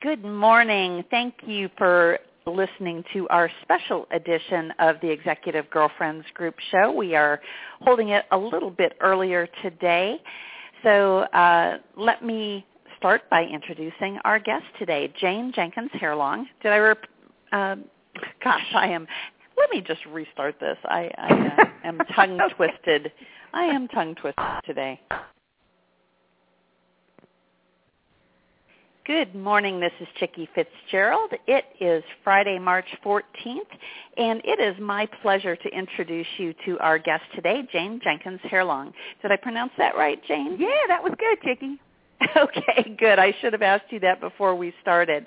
Good morning. Thank you for listening to our special edition of the Executive Girlfriends Group show. We are holding it a little bit earlier today. So uh, let me start by introducing our guest today, Jane Jenkins Herlong. Did I, rep- uh, gosh, I am, let me just restart this. I, I uh, am tongue twisted. I am tongue twisted today. Good morning. This is Chicke Fitzgerald. It is Friday, March 14th, and it is my pleasure to introduce you to our guest today, Jane Jenkins Herlong. Did I pronounce that right, Jane? Yeah, that was good, Chicke. Okay, good. I should have asked you that before we started.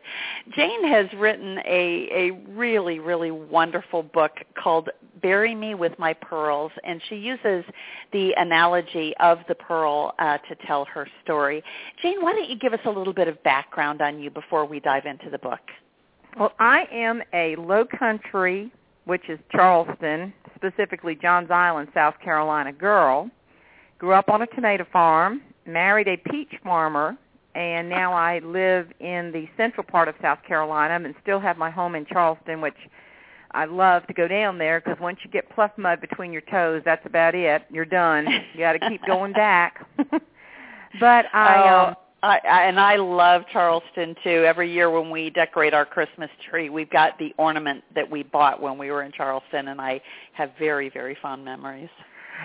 Jane has written a, a really, really wonderful book called Bury Me with My Pearls, and she uses the analogy of the pearl uh, to tell her story. Jane, why don't you give us a little bit of background on you before we dive into the book? Well, I am a low country, which is Charleston, specifically Johns Island, South Carolina girl. Grew up on a tomato farm married a peach farmer, and now I live in the central part of South Carolina and still have my home in Charleston, which I love to go down there because once you get pluff mud between your toes, that's about it. You're done. You got to keep going back. but I. Oh. Um, I, I, and I love Charleston too. Every year when we decorate our Christmas tree, we've got the ornament that we bought when we were in Charleston, and I have very, very fond memories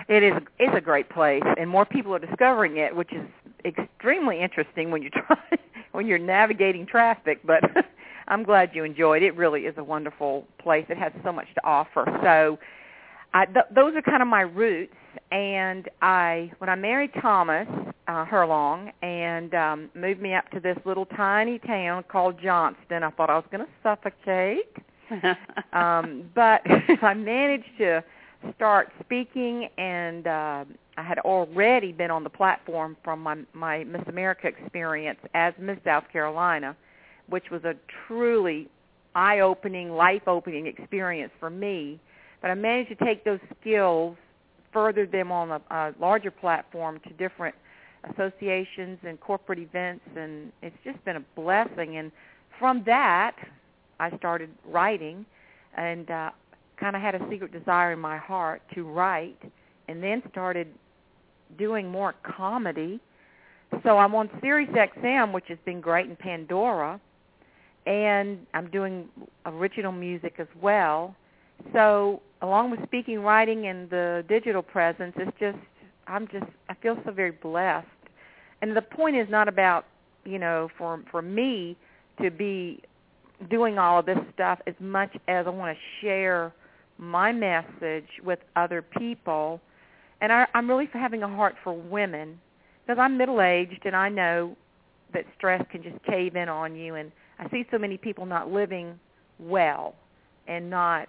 it is it's a great place and more people are discovering it which is extremely interesting when you try when you're navigating traffic but i'm glad you enjoyed it. it really is a wonderful place. It has so much to offer. So I, th- those are kind of my roots and i when i married thomas uh herlong and um moved me up to this little tiny town called johnston i thought i was going to suffocate. Um but i managed to start speaking, and uh, I had already been on the platform from my, my Miss America experience as Miss South Carolina, which was a truly eye-opening, life-opening experience for me. But I managed to take those skills, further them on a, a larger platform to different associations and corporate events, and it's just been a blessing. And from that, I started writing, and uh, kind of had a secret desire in my heart to write and then started doing more comedy. So I'm on Sirius XM, which has been great, in Pandora, and I'm doing original music as well. So along with speaking, writing, and the digital presence, it's just I'm just I feel so very blessed. And the point is not about you know for for me to be doing all of this stuff as much as I want to share my message with other people. And I, I'm really having a heart for women because I'm middle-aged and I know that stress can just cave in on you. And I see so many people not living well and not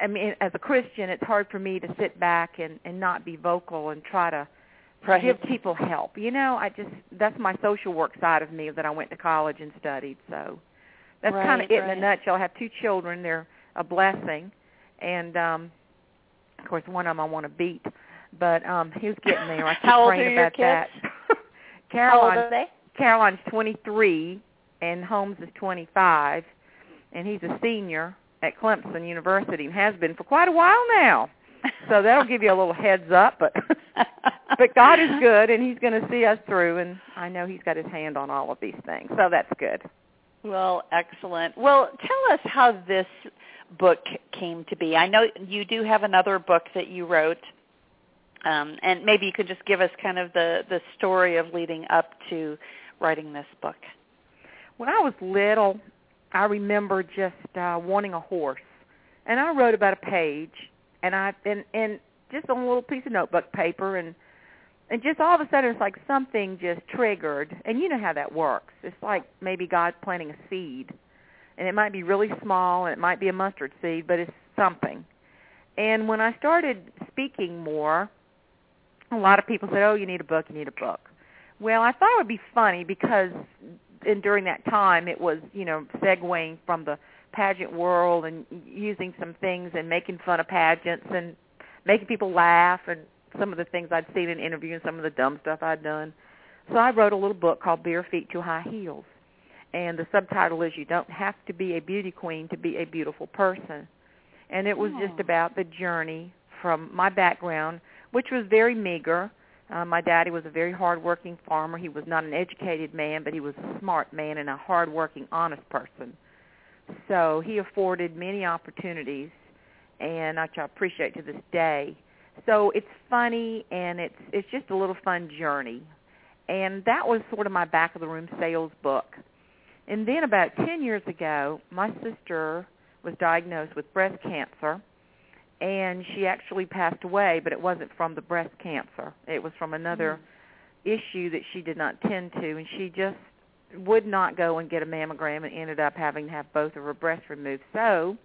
I mean, as a Christian, it's hard for me to sit back and, and not be vocal and try to right. give people help. You know, I just that's my social work side of me that I went to college and studied. So that's right, kind of it right. in a nutshell. I have two children; they're a blessing, and um of course one of them I want to beat, but um he's getting there. I keep praying about that. Caroline, are they? Caroline's 23 and Holmes is 25, and he's a senior at Clemson University and has been for quite a while now. So that'll give you a little heads up, but but God is good and he's going to see us through and I know he's got his hand on all of these things. So that's good. Well, excellent. Well, tell us how this book came to be. I know you do have another book that you wrote, um, and maybe you could just give us kind of the the story of leading up to writing this book. When I was little, I remember just uh, wanting a horse, and I wrote about a page, and I and and just on a little piece of notebook paper, and and just all of a sudden it's like something just triggered, and you know how that works. It's like maybe God planting a seed, and it might be really small, and it might be a mustard seed, but it's something. And when I started speaking more, a lot of people said, "Oh, you need a book. You need a book." Well, I thought it would be funny because and during that time it was, you know, segueing from the pageant world and using some things and making fun of pageants and making people laugh and some of the things I'd seen in interviews and some of the dumb stuff I'd done. So I wrote a little book called Bare Feet to High Heels. And the subtitle is "You Don't Have to Be a Beauty Queen to Be a Beautiful Person," and it was Oh. just about the journey from my background, which was very meager. Uh, my daddy was a very hardworking farmer. He was not an educated man, but he was a smart man and a hardworking, honest person. So he afforded many opportunities, and which I appreciate to this day. So it's funny, and it's it's just a little fun journey, and that was sort of my back of the room sales book. And then about ten years ago, my sister was diagnosed with breast cancer, and she actually passed away, but it wasn't from the breast cancer. It was from another mm-hmm. issue that she did not tend to, and she just would not go and get a mammogram and ended up having to have both of her breasts removed. So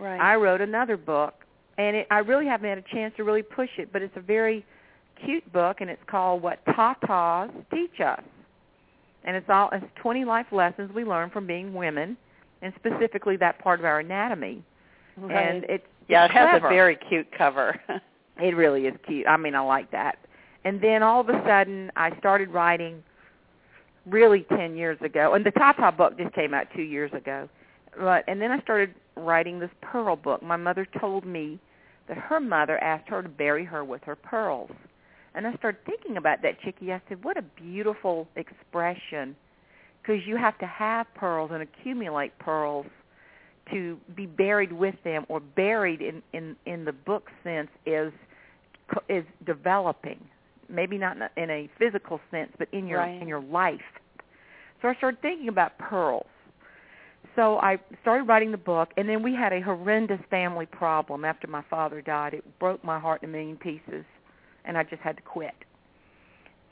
Right. I wrote another book, and it, I really haven't had a chance to really push it, but it's a very cute book, and it's called What Tatas Teach Us. And it's all it's 20 life lessons we learn from being women, and specifically that part of our anatomy. right. And it's yeah, it it's has clever. a very cute cover. It really is cute. I mean, I like that. And then all of a sudden, I started writing really 10 years ago. And the Tata book just came out 2 years ago. But and then I started writing this pearl book. My mother told me that her mother asked her to bury her with her pearls. And I started thinking about that, Chicke. I said, what a beautiful expression. Because you have to have pearls and accumulate pearls to be buried with them or buried in, in, in the book sense is is developing. Maybe not in a, in a physical sense, but in your Right. in your life. So I started thinking about pearls. So I started writing the book, and then we had a horrendous family problem after my father died. It broke my heart in a million pieces, and I just had to quit.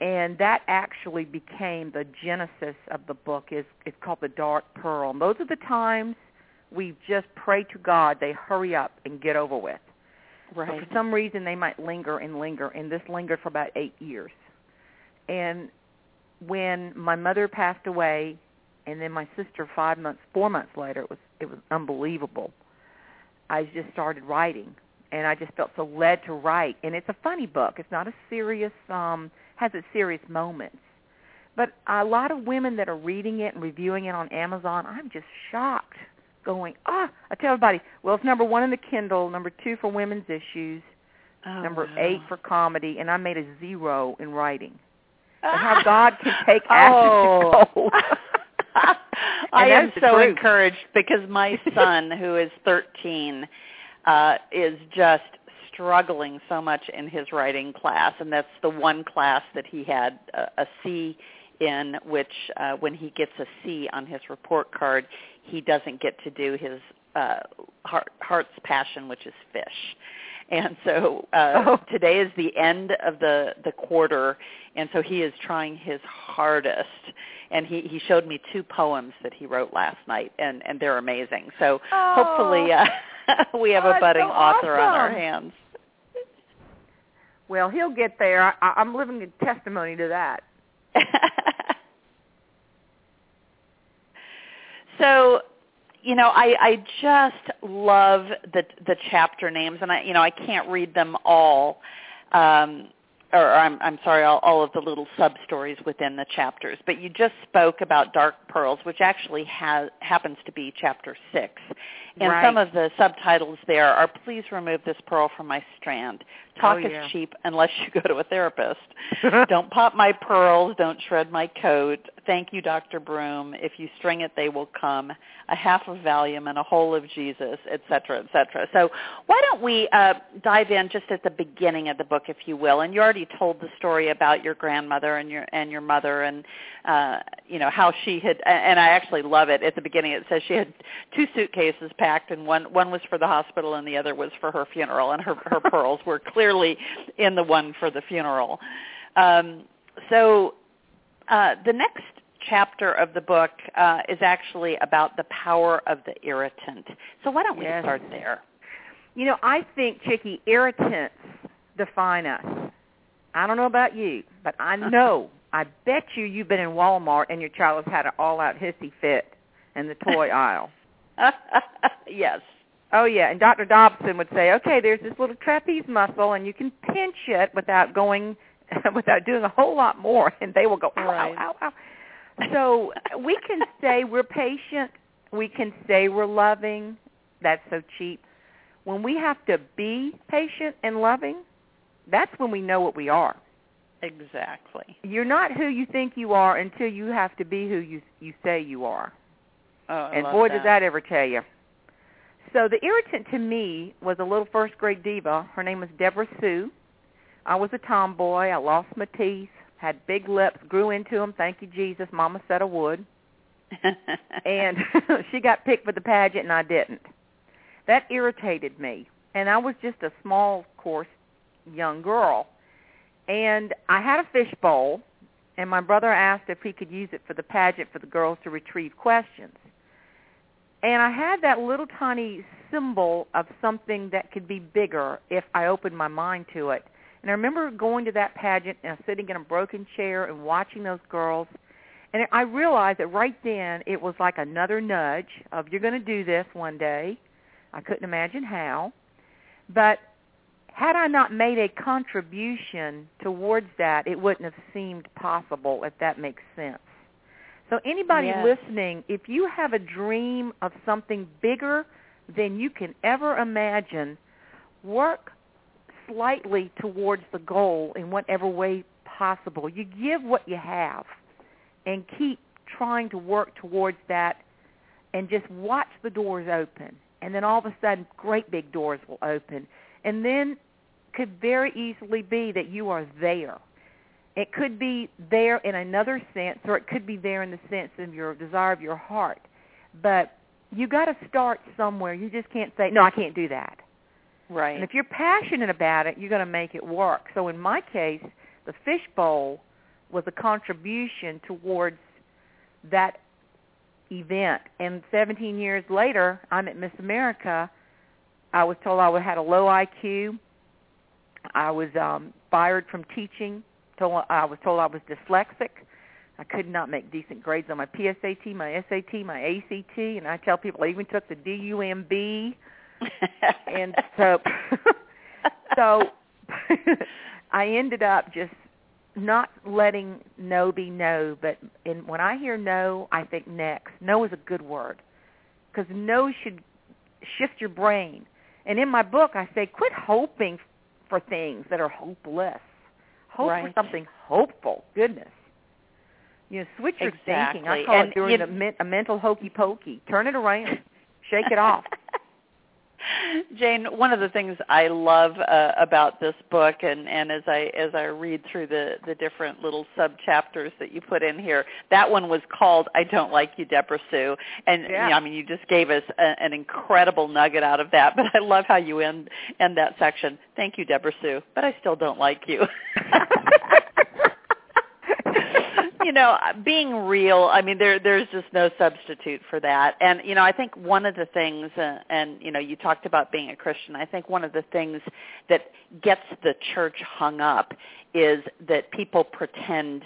And that actually became the genesis of the book. is It's called The Dark Pearl. And those are the times we just pray to God they hurry up and get over with. But right. for some reason, they might linger and linger, and this lingered for about eight years. And when my mother passed away, and then my sister five months, four months later, it was it was unbelievable. I just started writing, and I just felt so led to write. And it's a funny book. It's not a serious, um, has its serious moments. But a lot of women that are reading it and reviewing it on Amazon, I'm just shocked going, ah, I tell everybody, well, it's number one in the Kindle, number two for women's issues, Oh, number eight for comedy, and I made a zero in writing. But how God can take Oh. to gold. I am so truth. encouraged because my son, who is 13, uh, is just struggling so much in his writing class, and that's the one class that he had a, a C in, which uh, when he gets a C on his report card, he doesn't get to do his uh, heart, heart's passion, which is fish. And so uh, Oh. today is the end of the the quarter, and so he is trying his hardest. And he he showed me two poems that he wrote last night, and and they're amazing. So hopefully uh, we have Oh, a budding so author on our hands. well, he'll get there. I, I- I'm living a testimony to that. so you know i i just love the the chapter names and i you know i can't read them all um or i'm i'm sorry all, all of the little sub stories within the chapters. But you just spoke about dark pearls which actually has happens to be chapter 6 and Right. some of the subtitles there are please remove this pearl from my strand talk Oh, yeah. is cheap unless you go to a therapist don't pop my pearls. Don't shred my coat. Thank you, Dr. Broom. If you string it, they will come. A half of Valium and a whole of Jesus, et cetera, et cetera. So why don't we uh, dive in just at the beginning of the book, if you will? And you already told the story about your grandmother and your and your mother, and uh, you know how she had. And I actually love it. At the beginning, it says she had two suitcases packed, and one one was for the hospital, and the other was for her funeral. And her her pearls were clearly in the one for the funeral. Um, so uh, the next chapter of the book uh, is actually about the power of the irritant. So why don't we Yes. start there? You know, I think, Chicke, irritants define us. I don't know about you, but I know, I bet you you've been in Walmart and your child has had an all-out hissy fit in the toy aisle. yes. Oh yeah, and Dr. Dobson would say, okay, there's this little trapeze muscle, and you can pinch it without going, without doing a whole lot more, and they will go, ow, Right. ow, ow, ow. so we can say we're patient. We can say we're loving. That's so cheap. When we have to be patient and loving, that's when we know what we are. Exactly. You're not who you think you are until you have to be who you you say you are. Oh, I and boy, that. does that ever tell you. So the irritant to me was a little first grade diva. Her name was Deborah Sue. I was a tomboy. I lost my teeth, had big lips, grew into them. Thank you, Jesus. Mama said I would. and she got picked for the pageant, and I didn't. That irritated me. And I was just a small, coarse young girl. And I had a fishbowl, and my brother asked if he could use it for the pageant for the girls to retrieve questions. And I had that little tiny symbol of something that could be bigger if I opened my mind to it. And I remember going to that pageant and sitting in a broken chair and watching those girls. And I realized that right then it was like another nudge of you're going to do this one day. I couldn't imagine how. But had I not made a contribution towards that, it wouldn't have seemed possible, if that makes sense. So anybody Yes. listening, if you have a dream of something bigger than you can ever imagine, work slightly towards the goal in whatever way possible. You give what you have and keep trying to work towards that and just watch the doors open. And then all of a sudden, great big doors will open. And then could very easily be that you are there. It could be there in another sense, or it could be there in the sense of your desire of your heart. But you got to start somewhere. You just can't say, "No, I can't do that." right. And if you're passionate about it, you're going to make it work. So in my case, the fishbowl was a contribution towards that event. And 17 years later, I'm at Miss America. I was told I had a low IQ. I was um, fired from teaching. Told I was told I was dyslexic. I could not make decent grades on my PSAT, my SAT, my ACT, and I tell people I even took the DUMB and so so I ended up just not letting no be no, but and when I hear no, I think next. No is a good word because no should shift your brain. And in my book, I say quit hoping for things that are hopeless. Hope Right. for something hopeful. Goodness. You know, switch your thinking. I Exactly. call And it doing you- a, men- a mental hokey pokey. Turn it around. Shake it off. Jane, one of the things I love uh, about this book, and, and as I as I read through the the different little sub chapters that you put in here, that one was called "I Don't Like You, Deborah Sue," and Yeah. I mean, you just gave us a, an incredible nugget out of that. But I love how you end end that section. Thank you, Deborah Sue, but I still don't like you. you know, being real, I mean, there there's just no substitute for that. And you know, I think one of the things, uh, and you know, you talked about being a Christian. I think one of the things that gets the church hung up is that people pretend,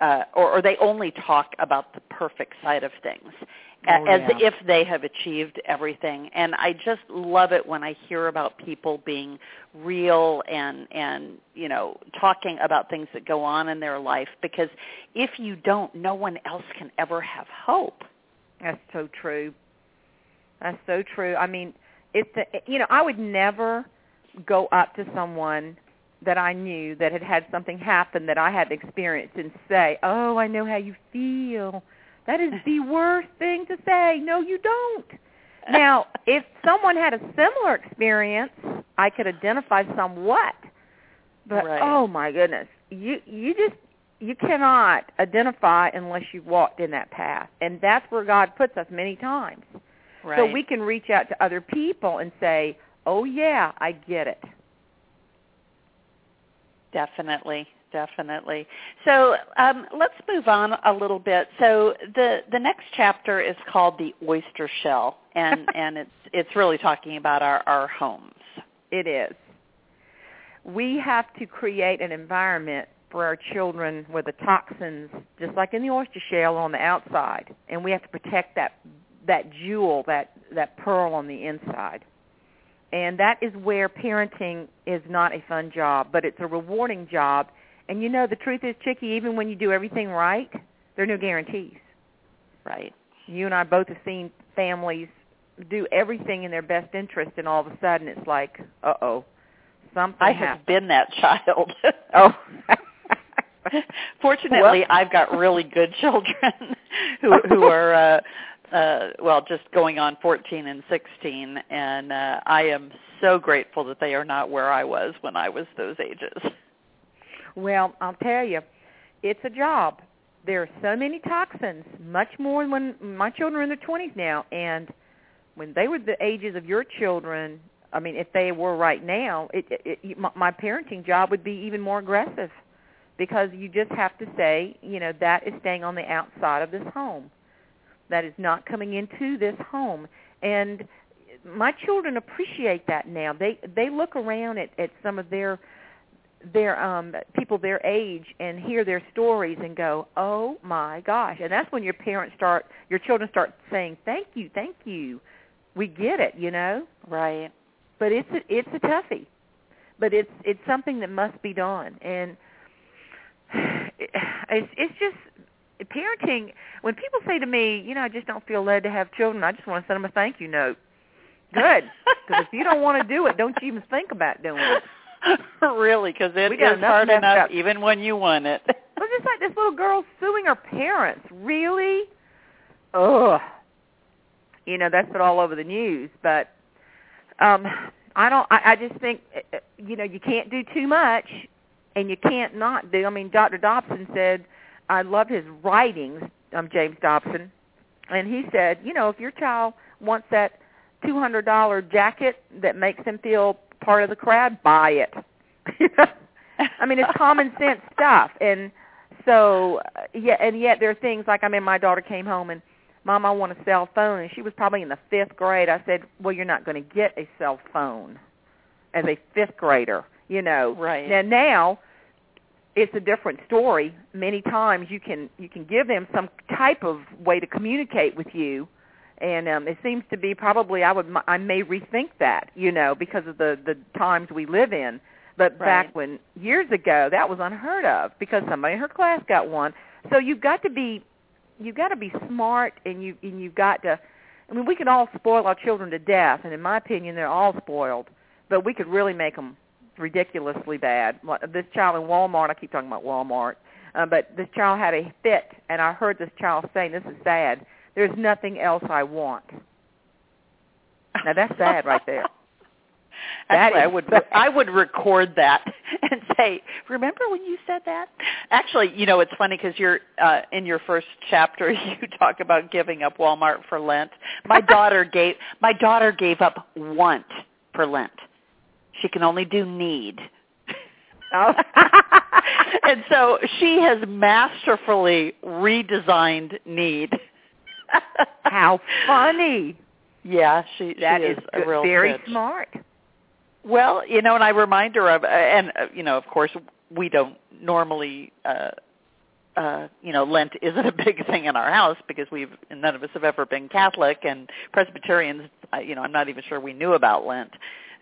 uh, or, or they only talk about the perfect side of things. Oh, as yeah. if they have achieved everything and i just love it when i hear about people being real and and you know talking about things that go on in their life because if you don't no one else can ever have hope That's so true. That's so true. I mean, it's the, you know, I would never go up to someone that I knew that had had something happen that I had experienced and say, "Oh, I know how you feel." That is the worst thing to say. No, you don't. Now, if someone had a similar experience, I could identify somewhat. But Right. oh my goodness, you you just you cannot identify unless you've walked in that path, and that's where God puts us many times. right So we can reach out to other people and say, "Oh yeah, I get it." Definitely, definitely. So um, let's move on a little bit. So the the next chapter is called the oyster shell, and and it's it's really talking about our our homes. It is. We have to create an environment for our children where the toxins, just like in the oyster shell, on the outside, and we have to protect that that jewel, that that pearl on the inside. And that is where parenting is not a fun job, but it's a rewarding job. And you know, the truth is, Chicke, even when you do everything right, there are no guarantees. Right. You and I both have seen families do everything in their best interest, and all of a sudden it's like, uh oh, something. I happened. have been that child. Oh. Fortunately, Well- I've got really good children who who are uh uh well just going on 14 and 16 and uh I am so grateful that they are not where I was when I was those ages. Well, I'll tell you, it's a job. There are so many toxins, much more when my children are in their 20s now. And when they were the ages of your children, I mean, if they were right now, it, it, it, my parenting job would be even more aggressive because you just have to say, you know, that is staying on the outside of this home. That is not coming into this home. And my children appreciate that now. They they look around at, at some of their their um people their age and hear their stories and go, "Oh my gosh." And that's when your parents start your children start saying, "Thank you, thank you." We get it, you know? Right. But it's a, it's a toughie. But it's it's something that must be done. And it's it's just parenting when people say to me, you know, I just don't feel led to have children, I just want to send them a thank you note. Good. Because if you don't want to do it, don't you even think about doing it. really, because it is hard enough up. even when you want it. Well, just like this little girl suing her parents. Really? Ugh. You know, that's been all over the news. But um I don't. I, I just think uh, uh, you know you can't do too much, and you can't not do. I mean, Dr. Dobson said I love his writings. Um, James Dobson, and he said, you know, if your child wants that two hundred dollar jacket that makes them feel part of the crowd, buy it. I mean, it's common sense stuff, and so uh, yeah, and yet there are things like I mean, my daughter came home and, Mom, I want a cell phone, and she was probably in the fifth grade. I said, Well, you're not going to get a cell phone as a fifth grader, you know. Right. Now, now it's a different story. Many times you can you can give them some type of way to communicate with you, and um, it seems to be probably I would I may rethink that, you know, because of the the times we live in. But Right. back when years ago, that was unheard of because somebody in her class got one. So you've got to be you've got to be smart, and you and you've got to. I mean, we can all spoil our children to death, and in my opinion, they're all spoiled. But we could really make them ridiculously bad. This child in Walmart, I keep talking about Walmart, uh, but this child had a fit, and I heard this child saying, "This is sad. There's nothing else I want." Now that's sad right there. That Actually, I would sad. I would record that and say, "Remember when you said that?" Actually, you know, it's funny because you're uh, in your first chapter. You talk about giving up Walmart for Lent. My daughter gave my daughter gave up want for Lent. She can only do need. Oh. and so she has masterfully redesigned need. How funny! Yeah, she, That she is is, a real very bitch. smart. Well, you know, and I remind her of, uh, and uh, you know, of course, we don't normally, uh, uh, you know, Lent isn't a big thing in our house because we've none of us have ever been Catholic and Presbyterians. I, you know, I'm not even sure we knew about Lent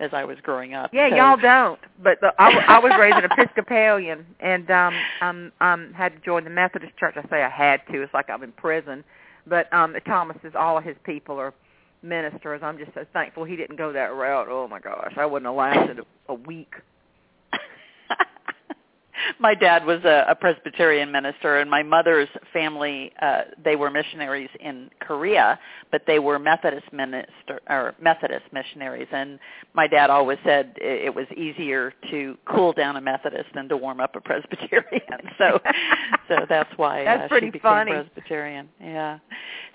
as I was growing up. Yeah, so- y'all don't. But the, I, I was raised an Episcopalian, and um, um, um, had to join the Methodist Church. I say I had to. It's like I'm in prison. But um, Thomas says all of his people are ministers. I'm just so thankful he didn't go that route. Oh my gosh, I wouldn't have lasted a, a week. my dad was a, a Presbyterian minister, and my mother's family uh, they were missionaries in Korea, but they were Methodist minister or Methodist missionaries. And my dad always said it, it was easier to cool down a Methodist than to warm up a Presbyterian. so, so that's why That's uh, pretty she became funny. Presbyterian. Yeah.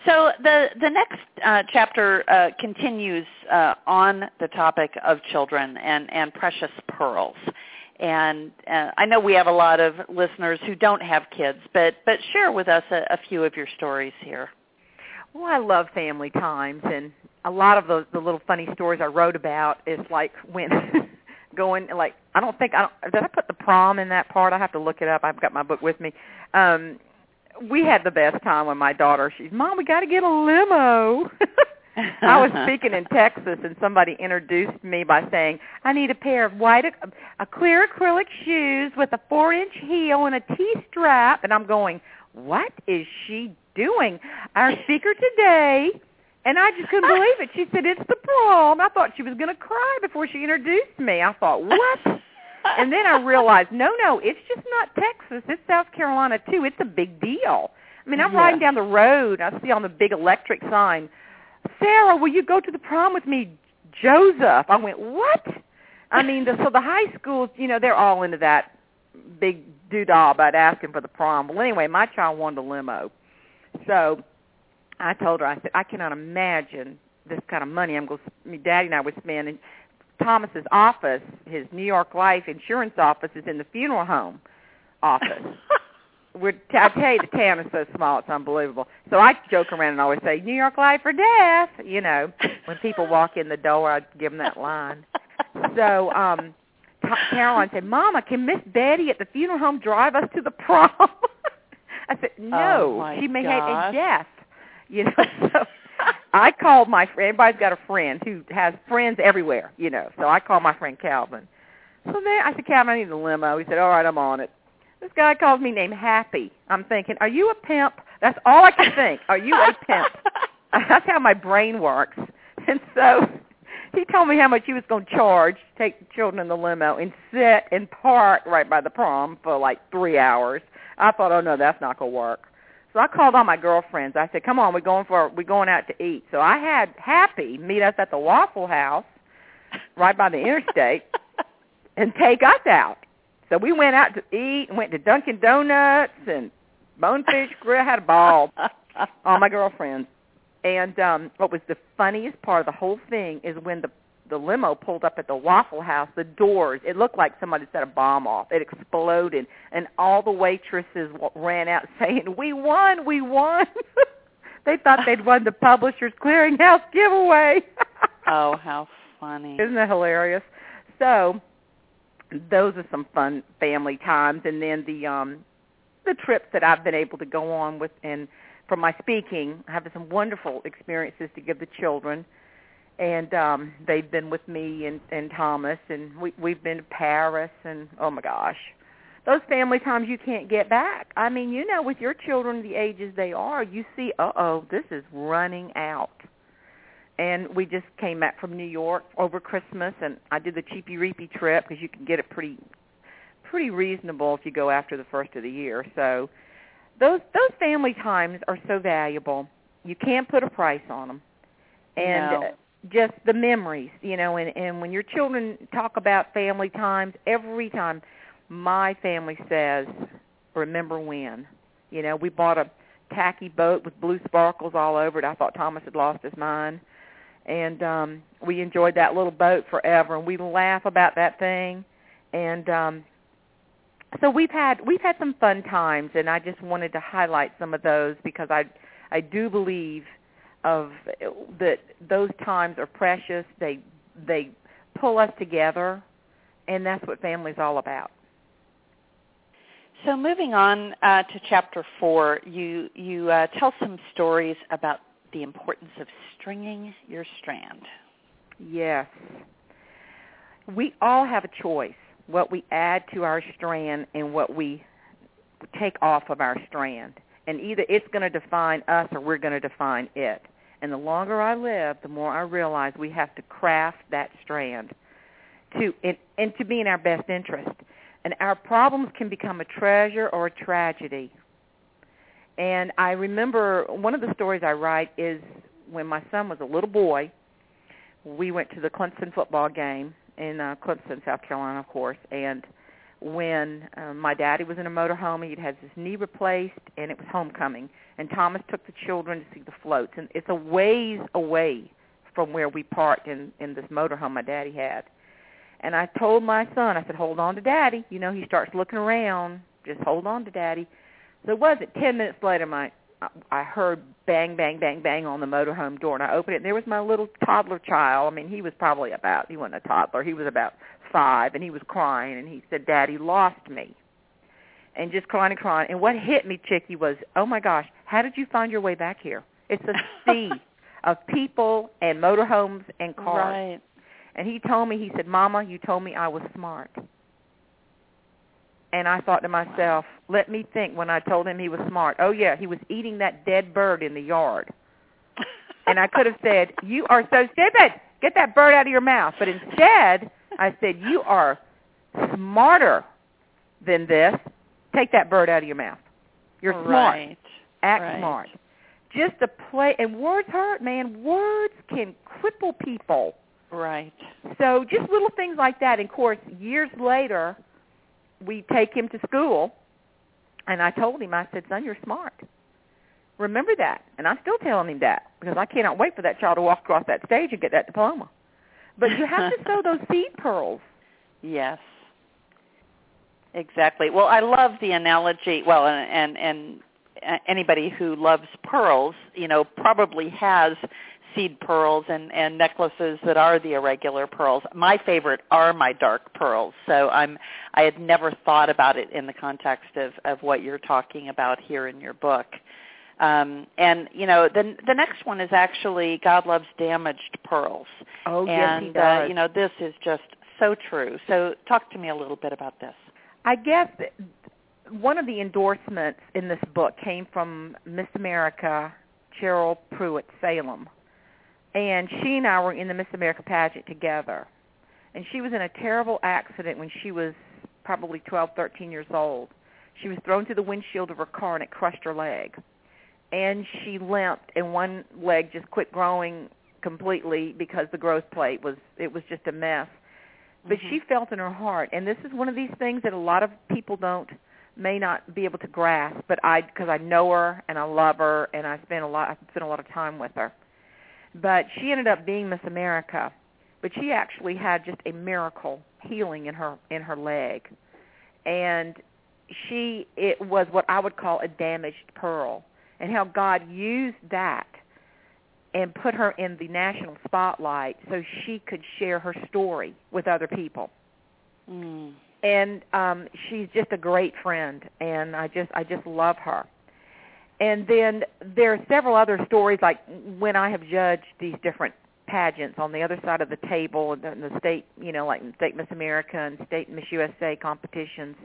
So the the next uh, chapter uh, continues uh, on the topic of children and and precious pearls. And uh, I know we have a lot of listeners who don't have kids, but but share with us a, a few of your stories here. Well, I love family times, and a lot of the the little funny stories I wrote about is like when going like I don't think I don't did I put the prom in that part? I have to look it up. I've got my book with me. Um we had the best time when my daughter she's mom we got to get a limo. I was speaking in Texas and somebody introduced me by saying, I need a pair of white, a clear acrylic shoes with a four inch heel and a T strap. And I'm going, what is she doing? Our speaker today, and I just couldn't believe it. She said, it's the prom. I thought she was going to cry before she introduced me. I thought, what? and then I realized, no, no, it's just not Texas. It's South Carolina, too. It's a big deal. I mean, I'm Yeah. riding down the road. I see on the big electric sign, Sarah, will you go to the prom with me, Joseph? I went, what? I mean, the, so the high schools, you know, they're all into that big doodah about asking for the prom. Well, anyway, my child wanted a limo. So I told her, I said, I cannot imagine this kind of money I'm going to, daddy and I would spend. And Thomas's office, his New York Life insurance office, is in the funeral home office. We're, I tell you, the town is so small, it's unbelievable. So I joke around and always say, New York Life or death. You know, when people walk in the door, I give them that line. So um, T- Caroline said, Mama, can Miss Betty at the funeral home drive us to the prom? I said, no, Oh, she may gosh. hate death. You know, so I called my friend. Everybody's got a friend who has friends everywhere, you know. So I called my friend Calvin. So then I said, Calvin, I need a limo. He said, all right, I'm on it. This guy calls me named Happy. I'm thinking, are you a pimp? That's all I can think. Are you a pimp? That's how my brain works. And so he told me how much he was going to charge to take the children in the limo and sit and park right by the prom for like three hours. I thought, oh no, that's not going to work. So I called all my girlfriends. I said, come on, we're going for we're going out to eat. So I had Happy meet us at the Waffle House right by the interstate and take us out. So we went out to eat and went to Dunkin' Donuts and Bonefish Grill. Had a ball. All my girlfriends. And um what was the funniest part of the whole thing is when the the limo pulled up at the Waffle House, the doors, it looked like somebody set a bomb off. It exploded, and all the waitresses wa- ran out saying, "We won! We won!" they thought they'd won the Publishers Clearinghouse giveaway. oh, how funny. Isn't that hilarious? So those are some fun family times and then the um the trips that I've been able to go on with and from my speaking, I have some wonderful experiences to give the children. And um they've been with me and, and Thomas and we we've been to Paris and oh my gosh. Those family times you can't get back. I mean, you know, with your children the ages they are, you see, uh-oh, this is running out and we just came back from New York over Christmas, and I did the cheapy reapy trip because you can get it pretty, pretty reasonable if you go after the first of the year. So those those family times are so valuable. You can't put a price on them, and No. uh, just the memories, you know. And and when your children talk about family times, every time my family says, "Remember when?" You know, we bought a tacky boat with blue sparkles all over it. I thought Thomas had lost his mind and um we enjoyed that little boat forever and we laugh about that thing. And um so we've had we've had some fun times and I just wanted to highlight some of those because I I do believe of that those times are precious. They they pull us together and that's what family's all about. So moving on uh, to chapter four, you you uh, tell some stories about the importance of stringing your strand. Yes. We all have a choice what we add to our strand and what we take off of our strand. And either it's going to define us or we're going to define it. And the longer I live, the more I realize we have to craft that strand to and, and to be in our best interest. And our problems can become a treasure or a tragedy. And I remember one of the stories I write is when my son was a little boy, we went to the Clemson football game in uh, Clemson, South Carolina, of course. And when uh, my daddy was in a motorhome, he'd had his knee replaced, and it was homecoming. And Thomas took the children to see the floats, and it's a ways away from where we parked in in this motorhome my daddy had. And I told my son, I said, "Hold on to daddy." You know, he starts looking around. Just hold on to daddy. So it was it ten minutes later? My I heard bang, bang, bang, bang on the motorhome door, and I opened it, and there was my little toddler child. I mean, he was probably about, he wasn't a toddler, he was about five, and he was crying, and he said, Daddy lost me. And just crying and crying. And what hit me, Chicke, was, oh my gosh, how did you find your way back here? It's a sea of people and motorhomes and cars. Right. And he told me, he said, Mama, you told me I was smart. And I thought to myself, let me think when I told him he was smart. Oh yeah, he was eating that dead bird in the yard. and I could have said, "You are so stupid. Get that bird out of your mouth." But instead, I said, "You are smarter than this. Take that bird out of your mouth. You're smart. Right. Act right. smart." Just a play and words hurt, man. Words can cripple people. Right. So just little things like that. And of course, years later, we take him to school, and I told him, I said, son, you're smart. Remember that. And I'm still telling him that because I cannot wait for that child to walk across that stage and get that diploma. But you have to sow those seed pearls. Yes. Exactly. Well, I love the analogy. Well, and and, and anybody who loves pearls, you know, probably has seed pearls and, and necklaces that are the irregular pearls. My favorite are my dark pearls. So I'm I had never thought about it in the context of, of what you're talking about here in your book. Um, and you know, the the next one is actually God loves damaged pearls. Oh, and, yes, he does. Uh, you know, this is just so true. So talk to me a little bit about this. I guess one of the endorsements in this book came from Miss America, Cheryl Prewitt Salem and she and I were in the Miss America pageant together. And she was in a terrible accident when she was probably 12, 13 years old. She was thrown through the windshield of her car and it crushed her leg. And she limped and one leg just quit growing completely because the growth plate was it was just a mess. But mm-hmm. she felt in her heart and this is one of these things that a lot of people don't may not be able to grasp, but I because I know her and I love her and I spent a lot I spent a lot of time with her but she ended up being Miss America. But she actually had just a miracle healing in her in her leg, and she it was what I would call a damaged pearl, and how God used that and put her in the national spotlight so she could share her story with other people. Mm. And um she's just a great friend and I just I just love her. And then there are several other stories, like when I have judged these different pageants on the other side of the table, in the state, you know, like State Miss America and State Miss USA competitions,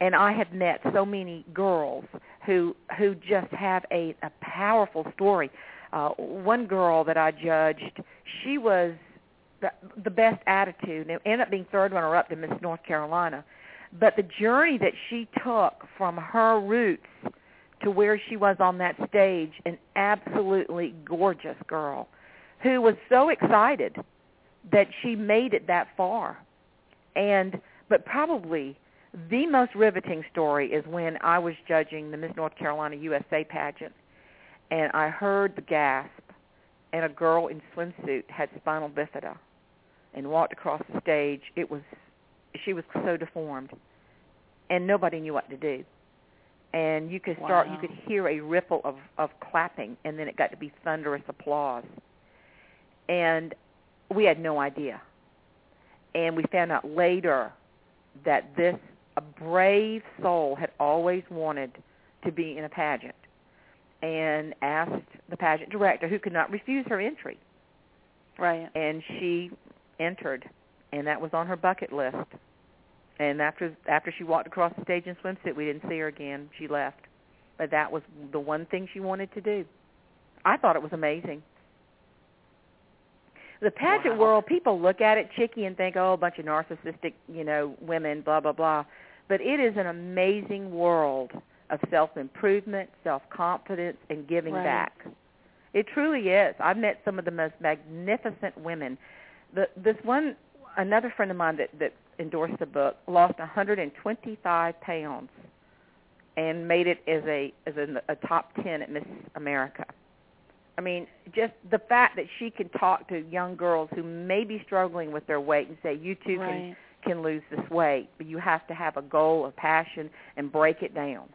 and I have met so many girls who who just have a, a powerful story. Uh, one girl that I judged, she was the, the best attitude, and ended up being third runner-up to Miss North Carolina. But the journey that she took from her roots to where she was on that stage, an absolutely gorgeous girl who was so excited that she made it that far. And but probably the most riveting story is when I was judging the Miss North Carolina USA pageant and I heard the gasp and a girl in swimsuit had spinal bifida and walked across the stage. It was she was so deformed and nobody knew what to do and you could start wow. you could hear a ripple of of clapping and then it got to be thunderous applause. And we had no idea. And we found out later that this a brave soul had always wanted to be in a pageant and asked the pageant director who could not refuse her entry. Right. And she entered and that was on her bucket list and after after she walked across the stage in swimsuit, we didn't see her again. She left. But that was the one thing she wanted to do. I thought it was amazing. The pageant wow. world, people look at it Chicke and think, oh, a bunch of narcissistic, you know, women, blah blah blah. But it is an amazing world of self-improvement, self-confidence, and giving right. back. It truly is. I've met some of the most magnificent women. The, this one, another friend of mine that that endorsed the book, lost 125 pounds, and made it as a as a, a top 10 at Miss America. I mean, just the fact that she can talk to young girls who may be struggling with their weight and say, "You too right. can can lose this weight, but you have to have a goal, a passion, and break it down."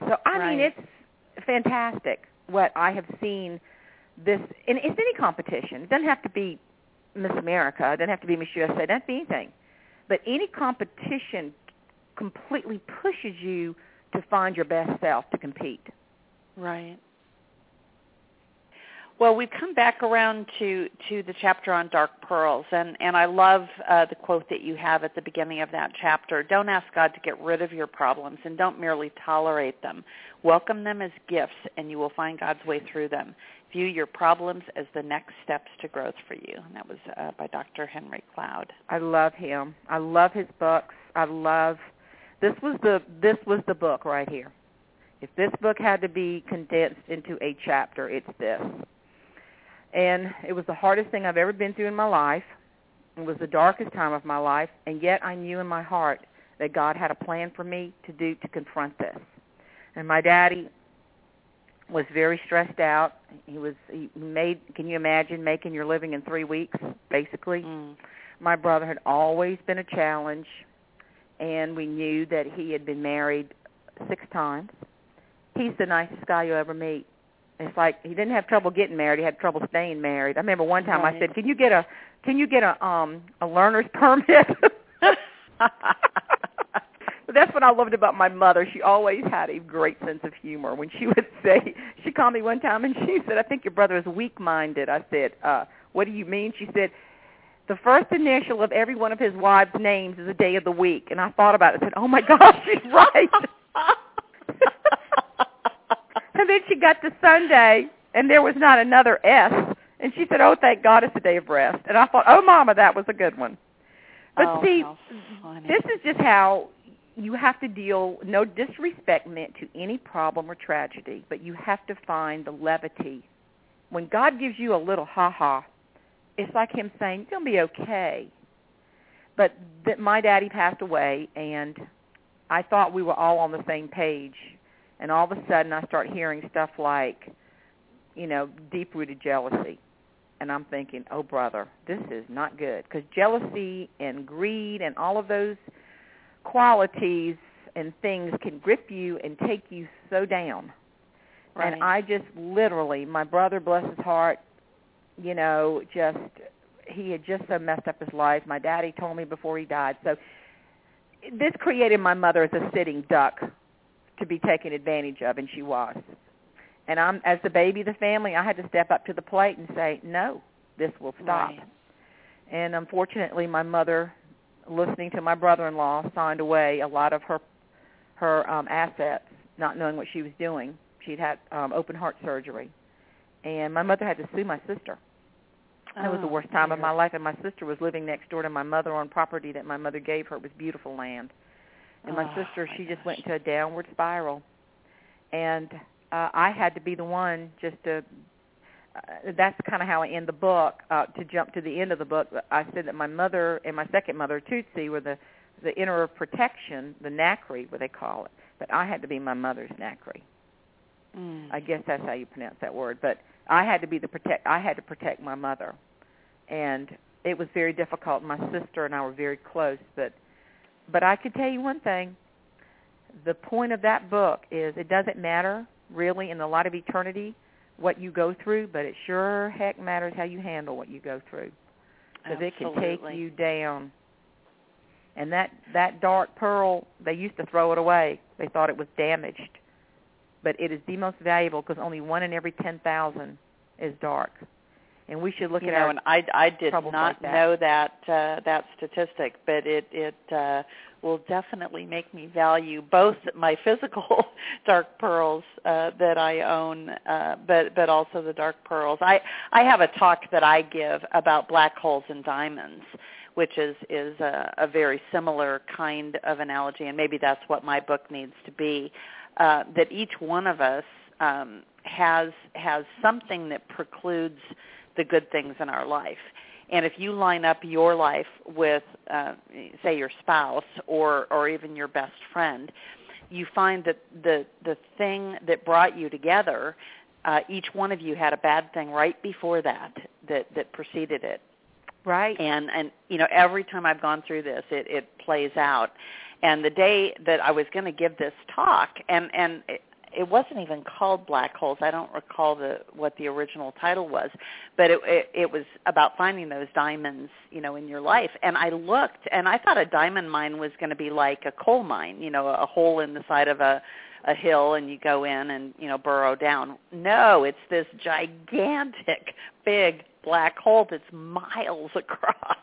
So I right. mean, it's fantastic what I have seen. This and it's any competition. It doesn't have to be Miss America. It doesn't have to be Miss USA. It doesn't have to be anything. But any competition completely pushes you to find your best self to compete. Right. Well, we've come back around to to the chapter on dark pearls, and and I love uh, the quote that you have at the beginning of that chapter. Don't ask God to get rid of your problems, and don't merely tolerate them. Welcome them as gifts, and you will find God's way through them. View your problems as the next steps to growth for you. And that was uh, by Dr. Henry Cloud. I love him. I love his books. I love this was the this was the book right here. If this book had to be condensed into a chapter, it's this. And it was the hardest thing I've ever been through in my life. It was the darkest time of my life, and yet I knew in my heart that God had a plan for me to do to confront this. And my daddy was very stressed out. He was he made can you imagine making your living in 3 weeks basically? Mm. My brother had always been a challenge and we knew that he had been married 6 times. He's the nicest guy you'll ever meet it's like he didn't have trouble getting married. He had trouble staying married. I remember one time right. I said, "Can you get a can you get a um a learner's permit?" that's what I loved about my mother. She always had a great sense of humor. When she would say, she called me one time and she said, "I think your brother is weak-minded." I said, uh, "What do you mean?" She said, "The first initial of every one of his wives' names is a day of the week." And I thought about it. I said, "Oh my gosh, she's right." And then she got to Sunday, and there was not another S. And she said, "Oh, thank God, it's a day of rest." And I thought, "Oh, Mama, that was a good one." But oh, see, this is just how you have to deal. No disrespect meant to any problem or tragedy, but you have to find the levity. When God gives you a little ha-ha, it's like Him saying, "It's gonna be okay." But that my daddy passed away, and I thought we were all on the same page and all of a sudden I start hearing stuff like, you know, deep-rooted jealousy. And I'm thinking, oh, brother, this is not good. Because jealousy and greed and all of those qualities and things can grip you and take you so down. Right. And I just literally, my brother, bless his heart, you know, just, he had just so messed up his life. My daddy told me before he died. So this created my mother as a sitting duck to be taken advantage of, and she was. And I'm as the baby of the family, I had to step up to the plate and say, "No, this will stop." Right. And unfortunately, my mother, listening to my brother-in-law, signed away a lot of her her um, assets, not knowing what she was doing. She'd had um, open heart surgery, and my mother had to sue my sister. That was the Oh, worst time of my life, and my sister was living next door to my mother on property that my mother gave her. It was beautiful land and my Oh, sister my she just went into a downward spiral and uh i had to be the one just to that's kind of how i end the book uh to jump to the end of the book. I said that my mother and my second mother tootsie were the the inner of protection the nacre what they call it. But i had to be my mother's nacre Mm. i guess that's how you pronounce that word. But i had to be the protect i had to protect my mother. And it was very difficult. My sister and i were very close. But but I could tell you one thing. The point of that book is it doesn't matter really in the light of eternity what you go through, but it sure heck matters how you handle what you go through because it can take you down. And that that dark pearl, they used to throw it away. They thought it was damaged, but it is the most valuable because only one in every ten thousand is dark. And we should look you at know, our and I I did not like that. know that uh, that statistic, but it it uh, will definitely make me value both my physical dark pearls uh, that I own, uh, but but also the dark pearls. I I have a talk that I give about black holes and diamonds, which is is a, a very similar kind of analogy, and maybe that's what my book needs to be. Uh, that each one of us um, has has something that precludes the good things in our life. And if you line up your life with, uh, say, your spouse or or even your best friend, you find that the the thing that brought you together, uh, each one of you had a bad thing right before that that that preceded it. right. And and you know every time I've gone through this, it it plays out. And the day that I was going to give this talk, and and it, wasn't even called Black Holes. I don't recall the what the original title was, but it, it it was about finding those diamonds, you know, in your life. And I looked, and I thought a diamond mine was going to be like a coal mine, you know, a hole in the side of a a hill and you go in and you know burrow down. No, it's this gigantic, big black hole that's miles across.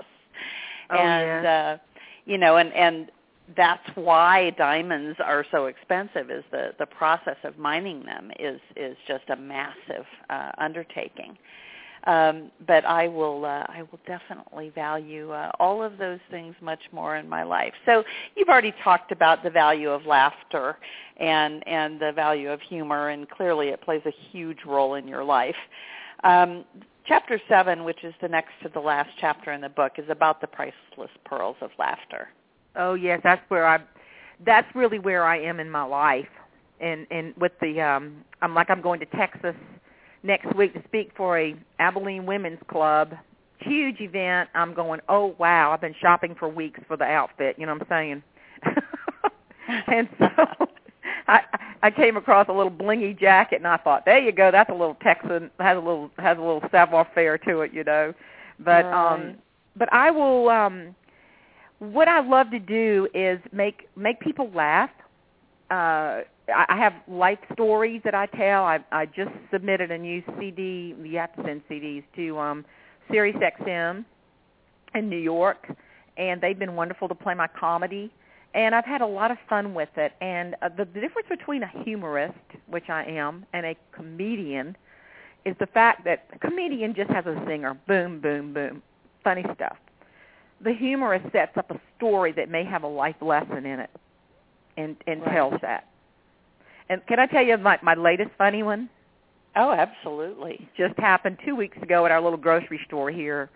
Oh, and yeah. uh you know, and and that's why diamonds are so expensive is the the process of mining them is is just a massive uh undertaking. Um but i will uh, i will definitely value uh, all of those things much more in my life. So you've already talked about the value of laughter and and the value of humor and clearly it plays a huge role in your life. Um chapter 7 which is the next to the last chapter in the book is about the priceless pearls of laughter Oh yes, that's where I that's really where I am in my life. And and with the um I'm like I'm going to Texas next week to speak for a Abilene Women's Club. Huge event. I'm going, "Oh wow, I've been shopping for weeks for the outfit." You know what I'm saying? and so I I came across a little blingy jacket and I thought, "There you go. That's a little Texan has a little has a little savoir faire to it, you know." But right. um but I will um what I love to do is make make people laugh. Uh, I have life stories that I tell. I, I just submitted a new CD. You have to send CDs to um, Sirius XM in New York, and they've been wonderful to play my comedy. And I've had a lot of fun with it. And uh, the, the difference between a humorist, which I am, and a comedian is the fact that a comedian just has a zinger. Boom, boom, boom. Funny stuff the humorist sets up a story that may have a life lesson in it and and right. tells that. And can I tell you my my latest funny one? Oh, absolutely. Just happened 2 weeks ago at our little grocery store here.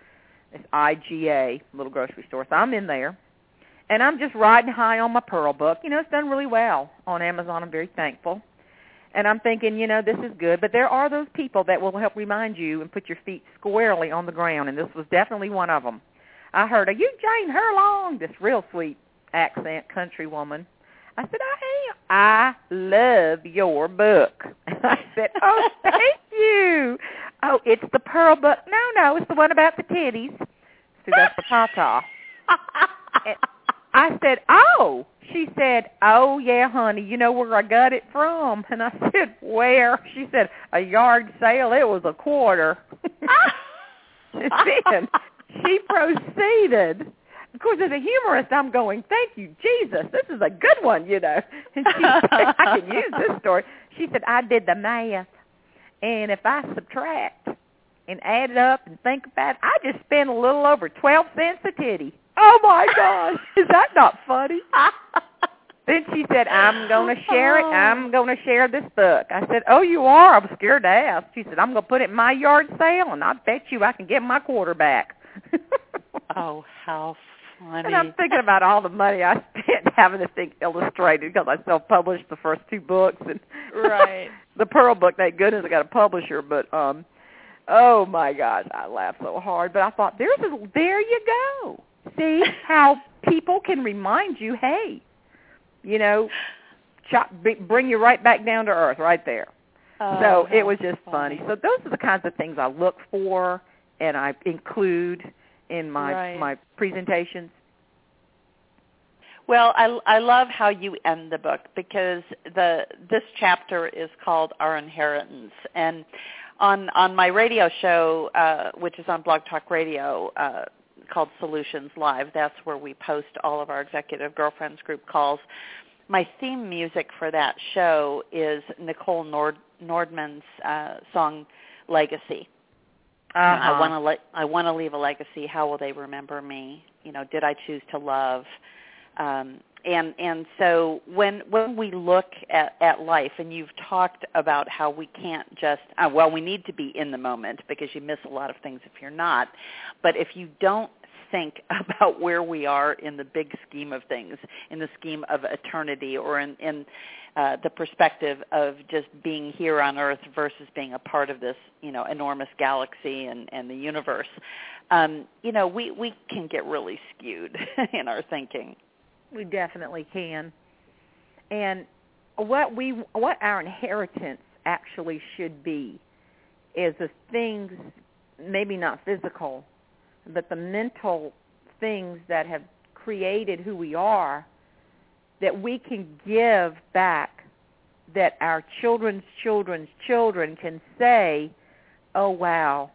It's IGA, little grocery store. So I'm in there. And I'm just riding high on my Pearl book. You know, it's done really well on Amazon. I'm very thankful. And I'm thinking, you know, this is good, but there are those people that will help remind you and put your feet squarely on the ground, and this was definitely one of them. I heard, "Are you Jane Herlong?" This real sweet accent country woman. I said, "I am. I love your book." I said, "Oh, thank you. Oh, it's the Pearl book. No, no, it's the one about the titties. See, that's the Tata." I said, "Oh." She said, "Oh yeah, honey. You know where I got it from?" And I said, "Where?" She said, "A yard sale. It was a quarter." then she proceeded. Of course, as a humorist, I'm going, thank you, Jesus. This is a good one, you know. And she said, I can use this story. She said, I did the math, and if I subtract and add it up and think about it, I just spent a little over 12 cents a titty. Oh, my gosh. Is that not funny? Then she said, I'm going to share it. Oh. I'm going to share this book. I said, oh, you are? I was scared to ask. She said, I'm going to put it in my yard sale, and I bet you I can get my quarter back. oh, how funny. And I'm thinking about all the money I spent having this thing illustrated because I self-published the first two books. and Right. the Pearl book, thank goodness I got a publisher, but um oh my gosh, I laughed so hard. But I thought, there's a, there you go. See how people can remind you, hey, you know, chop, bring you right back down to earth right there. Oh, so it was just funny. funny. So those are the kinds of things I look for and I include in my Right. my presentations. Well, I I love how you end the book because the this chapter is called Our Inheritance and on on my radio show uh which is on Blog Talk Radio uh called Solutions Live, that's where we post all of our executive girlfriends group calls. My theme music for that show is Nichole Nord Nordeman's uh song Legacy. Uh-huh. I want to le- I want to leave a legacy. How will they remember me? You know, did I choose to love? Um, and and so when when we look at, at life, and you've talked about how we can't just uh, well, we need to be in the moment because you miss a lot of things if you're not. But if you don't think about where we are in the big scheme of things, in the scheme of eternity, or in in uh, the perspective of just being here on Earth versus being a part of this, you know, enormous galaxy and, and the universe, um, you know, we, we can get really skewed in our thinking. We definitely can. And what we what our inheritance actually should be is the things maybe not physical but the mental things that have created who we are that we can give back that our children's children's children can say oh wow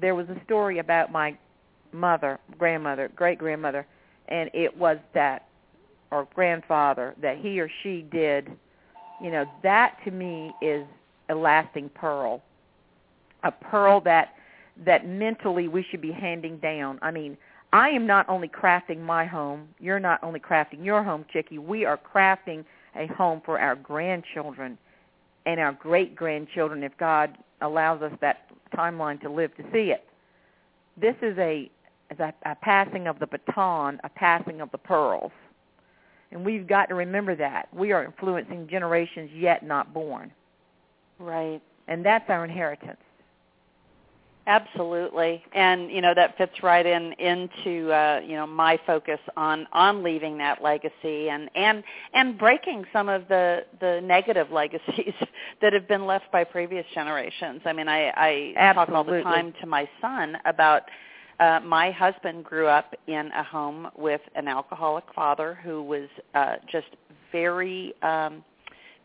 there was a story about my mother grandmother great grandmother and it was that or grandfather that he or she did, you know, that to me is a lasting pearl. A pearl that that mentally we should be handing down. I mean, I am not only crafting my home, you're not only crafting your home, Chicke. We are crafting a home for our grandchildren and our great grandchildren if God allows us that timeline to live to see it. This is a, a, a passing of the baton, a passing of the pearls. And we've got to remember that. We are influencing generations yet not born. Right. And that's our inheritance. Absolutely. And you know that fits right in into uh you know my focus on on leaving that legacy and and and breaking some of the the negative legacies that have been left by previous generations. I mean I I Absolutely. talk all the time to my son about uh, my husband grew up in a home with an alcoholic father who was uh, just very, um,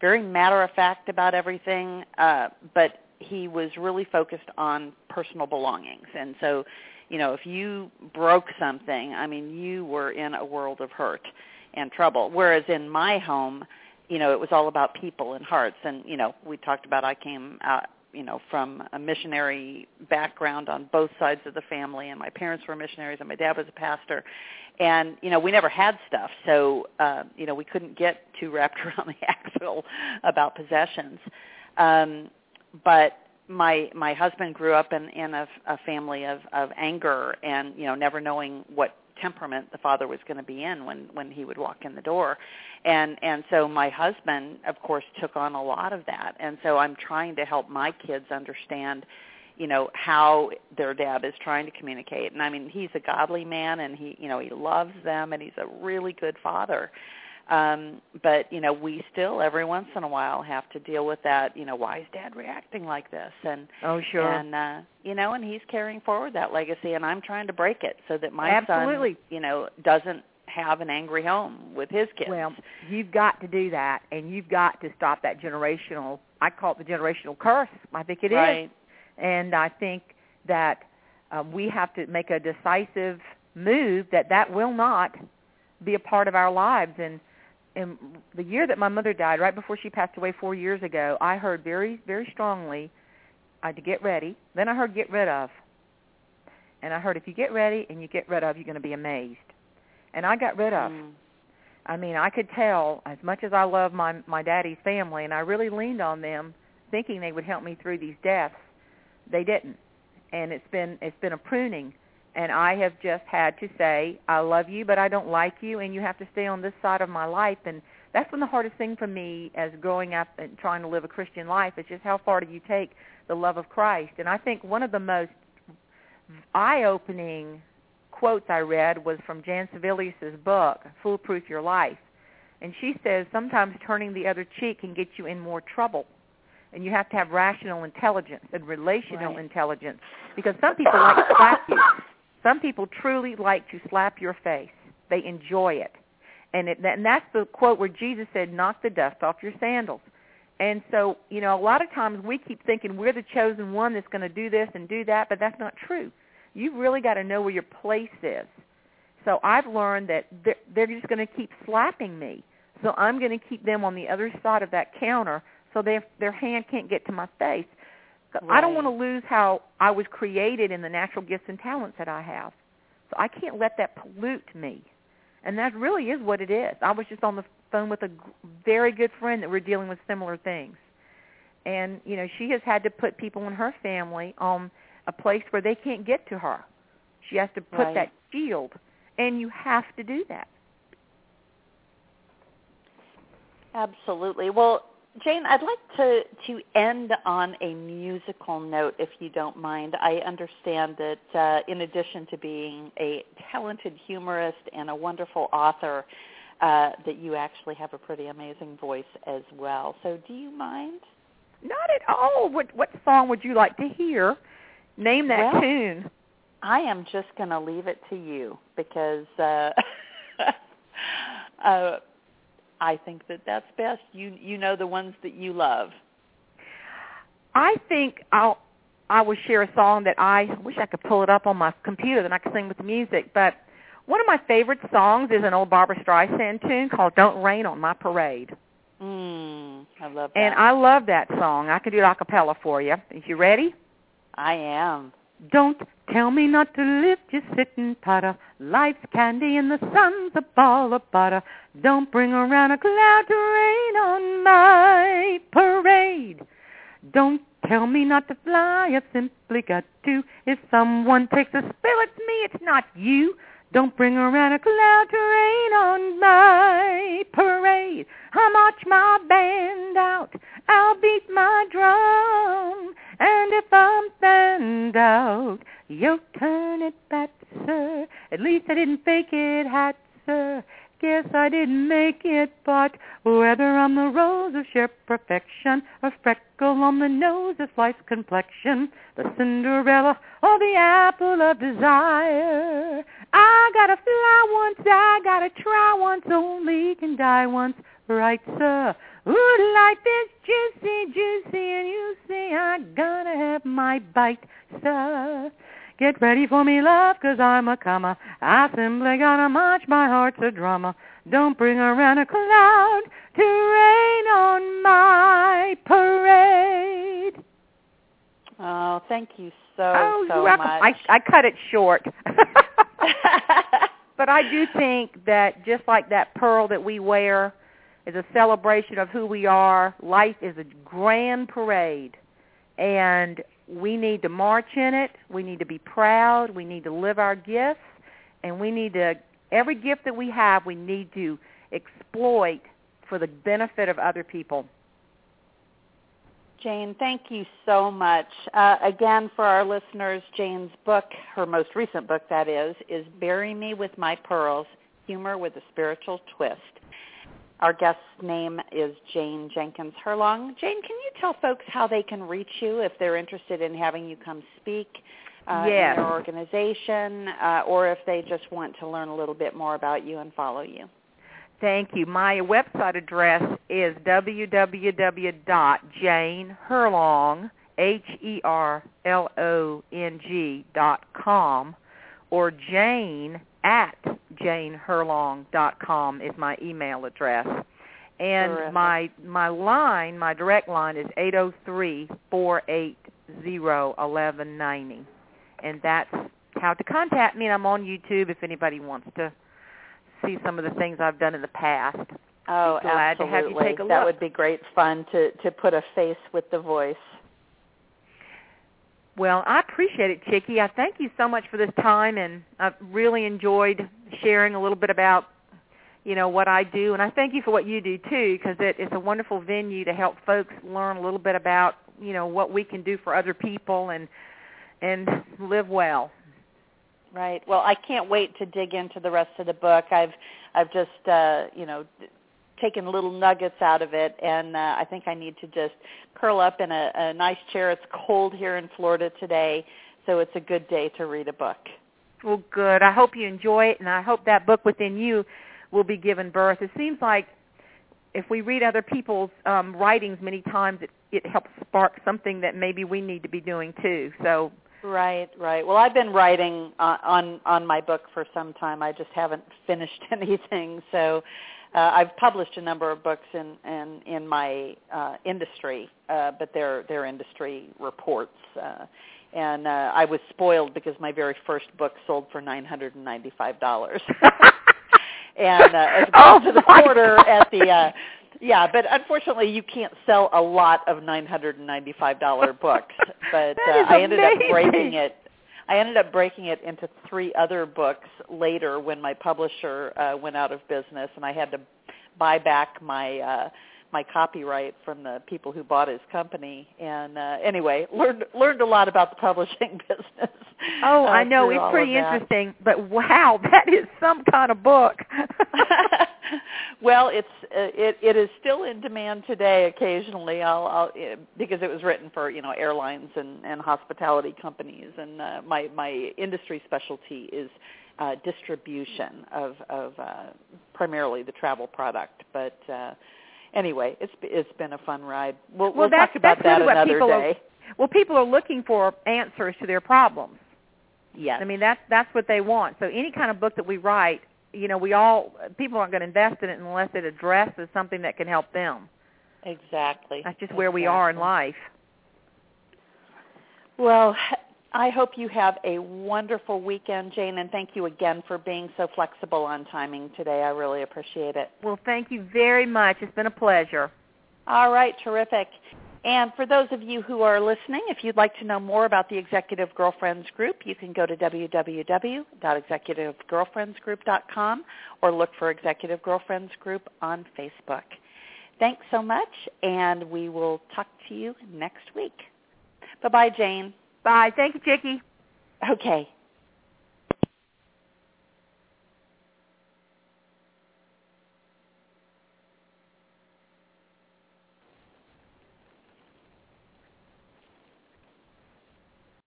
very matter of fact about everything, uh, but he was really focused on personal belongings. And so, you know, if you broke something, I mean, you were in a world of hurt and trouble. Whereas in my home, you know, it was all about people and hearts. And you know, we talked about I came out you know from a missionary background on both sides of the family and my parents were missionaries and my dad was a pastor and you know we never had stuff so uh you know we couldn't get too wrapped around the axle about possessions um but my my husband grew up in in a, a family of of anger and you know never knowing what temperament the father was going to be in when when he would walk in the door. And and so my husband of course took on a lot of that. And so i'm trying to help my kids understand you know how their dad is trying to communicate. And i mean he's a godly man and he you know he loves them and he's a really good father um but you know we still every once in a while have to deal with that you know why is dad reacting like this? And oh sure. and uh you know and he's carrying forward that legacy and i'm trying to break it so that my Absolutely. son you know doesn't have an angry home with his kids. Well you've got to do that and you've got to stop that generational i call it the generational curse i think it is, right. and i think that um, we have to make a decisive move that that will not be a part of our lives. And in the year that my mother died, right before she passed away four years ago, I heard very, very strongly uh, to get ready. Then I heard get rid of. And I heard if you get ready and you get rid of, you're going to be amazed. And I got rid of. Mm. I mean, I could tell as much as I love my my daddy's family, and I really leaned on them, thinking they would help me through these deaths. They didn't, and it's been it's been a pruning and I have just had to say, I love you, but I don't like you, and you have to stay on this side of my life. And that's been the hardest thing for me as growing up and trying to live a Christian life. is just how far do you take the love of Christ? And I think one of the most eye-opening quotes I read was from Jan Silvious's book, Foolproof Your Life. And she says sometimes turning the other cheek can get you in more trouble. And you have to have rational intelligence and relational Right. intelligence because some people like to slap you. Some people truly like to slap your face. They enjoy it. And, it, and that's the quote where Jesus said, knock the dust off your sandals. And so, you know, a lot of times we keep thinking we're the chosen one that's going to do this and do that, but that's not true. You've really got to know where your place is. So I've learned that they're, they're just going to keep slapping me. So I'm going to keep them on the other side of that counter so their their hand can't get to my face. I don't want to lose how I was created in the natural gifts and talents that I have. So I can't let that pollute me. And that really is what it is. I was just on the phone with a very good friend that we're dealing with similar things. And, you know, she has had to put people in her family on a place where they can't get to her. She has to put Right. that shield. And you have to do that. Absolutely. Well, Jane, I'd like to to end on a musical note, if you don't mind. I understand that uh, in addition to being a talented humorist and a wonderful author, uh, that you actually have a pretty amazing voice as well. So do you mind? Not at all. What what song would you like to hear? Name that well, tune. I am just going to leave it to you because uh, uh, I think that that's best. You you know the ones that you love. I think I'll I will share a song that I wish I could pull it up on my computer that I could sing with the music, but one of my favorite songs is an old Barbra Streisand tune called "Don't Rain on My Parade." Mm, I love that. And I love that song. I can do it a cappella for you. Is you ready? I am. Don't tell me not to live, just sit and. Life's candy and the sun's a ball of butter. Don't bring around a cloud to rain on my parade. Don't tell me not to fly, I've simply got to. If someone takes a spill at me, it's not you. Don't bring around a cloud to rain on my parade. I'll march my band out, I'll beat my drum. And if I'm stand out, you'll turn it back, sir. At least I didn't fake it, hat, sir. Guess I didn't make it, but whether I'm the rose of sheer perfection, a freckle on the nose of life's complexion, the Cinderella or the apple of desire, I gotta fly once, I gotta try once, only can die once, right, sir? Ooh, life is juicy, juicy, and you see I gotta have my bite, sir. Get ready for me, love, cause I'm a comer. I simply gotta march, my heart's a drummer. Don't bring around a cloud to rain on my parade. Oh, thank you so, oh, so much. I, I cut it short. but I do think that just like that pearl that we wear is a celebration of who we are, life is a grand parade. And we need to march in it. We need to be proud. We need to live our gifts. And we need to, every gift that we have, we need to exploit for the benefit of other people. Jane, thank you so much. Uh, again, for our listeners, Jane's book, her most recent book that is, is Bury Me with My Pearls, Humor with a Spiritual Twist. Our guest's name is Jane Jenkins Herlong. Jane, can you tell folks how they can reach you if they're interested in having you come speak uh, yes. in their organization, uh, or if they just want to learn a little bit more about you and follow you? Thank you. My website address is www.janeherlong, H-E-R-L-O-N-G dot com, or Jane at janeherlong.com is my email address. And Terrific. my my line, my direct line is eight zero three four eight zero eleven ninety, and that's how to contact me. And I'm on YouTube if anybody wants to see some of the things I've done in the past. Oh, absolutely. to have you take a that look. would be great fun to to put a face with the voice. Well, I appreciate it, Chicke. I thank you so much for this time, and I've really enjoyed sharing a little bit about, you know, what I do, and I thank you for what you do too, because it, it's a wonderful venue to help folks learn a little bit about, you know, what we can do for other people and and live well. Right. Well, I can't wait to dig into the rest of the book. I've I've just uh, you know taken little nuggets out of it, and uh, I think I need to just curl up in a, a nice chair. It's cold here in Florida today, so it's a good day to read a book. Well, good. I hope you enjoy it, and I hope that book within you will be given birth. It seems like if we read other people's um, writings many times, it, it helps spark something that maybe we need to be doing too. So Right, right. Well, I've been writing uh, on on my book for some time. I just haven't finished anything. So uh, I've published a number of books in in, in my uh, industry, uh, but they're they're industry reports. Uh, and uh, I was spoiled because my very first book sold for nine hundred and ninety five dollars. and uh, as Oh, to the quarter at the uh, yeah, but unfortunately, you can't sell a lot of nine hundred and ninety-five dollar books. But uh, I ended up breaking it. I ended up breaking it into three other books later when my publisher uh, went out of business, and I had to buy back my uh, my copyright from the people who bought his company. And uh, anyway, learned learned a lot about the publishing business. Oh, uh, I know it's pretty interesting, but wow, that is some kind of book. well, it's uh, it it is still in demand today. Occasionally, I'll, I'll uh, because it was written for you know airlines and and hospitality companies, and uh, my my industry specialty is uh, distribution of of uh, primarily the travel product, but. uh Anyway, it's it's been a fun ride. We'll, well, we'll talk about that really another day. Are, well, people are looking for answers to their problems. Yes. I mean that's that's what they want. So any kind of book that we write you know, we all people aren't going to invest in it unless it addresses something that can help them. Exactly. That's just exactly. where we are in life. Well, I hope you have a wonderful weekend, Jane, and thank you again for being so flexible on timing today. I really appreciate it. Well, thank you very much. It's been a pleasure. All right, terrific. And for those of you who are listening, if you'd like to know more about the Executive Girlfriends Group, you can go to www.executivegirlfriendsgroup.com or look for Executive Girlfriends Group on Facebook. Thanks so much, and we will talk to you next week. Bye-bye, Jane. Bye. Thank you, Chicke. Okay.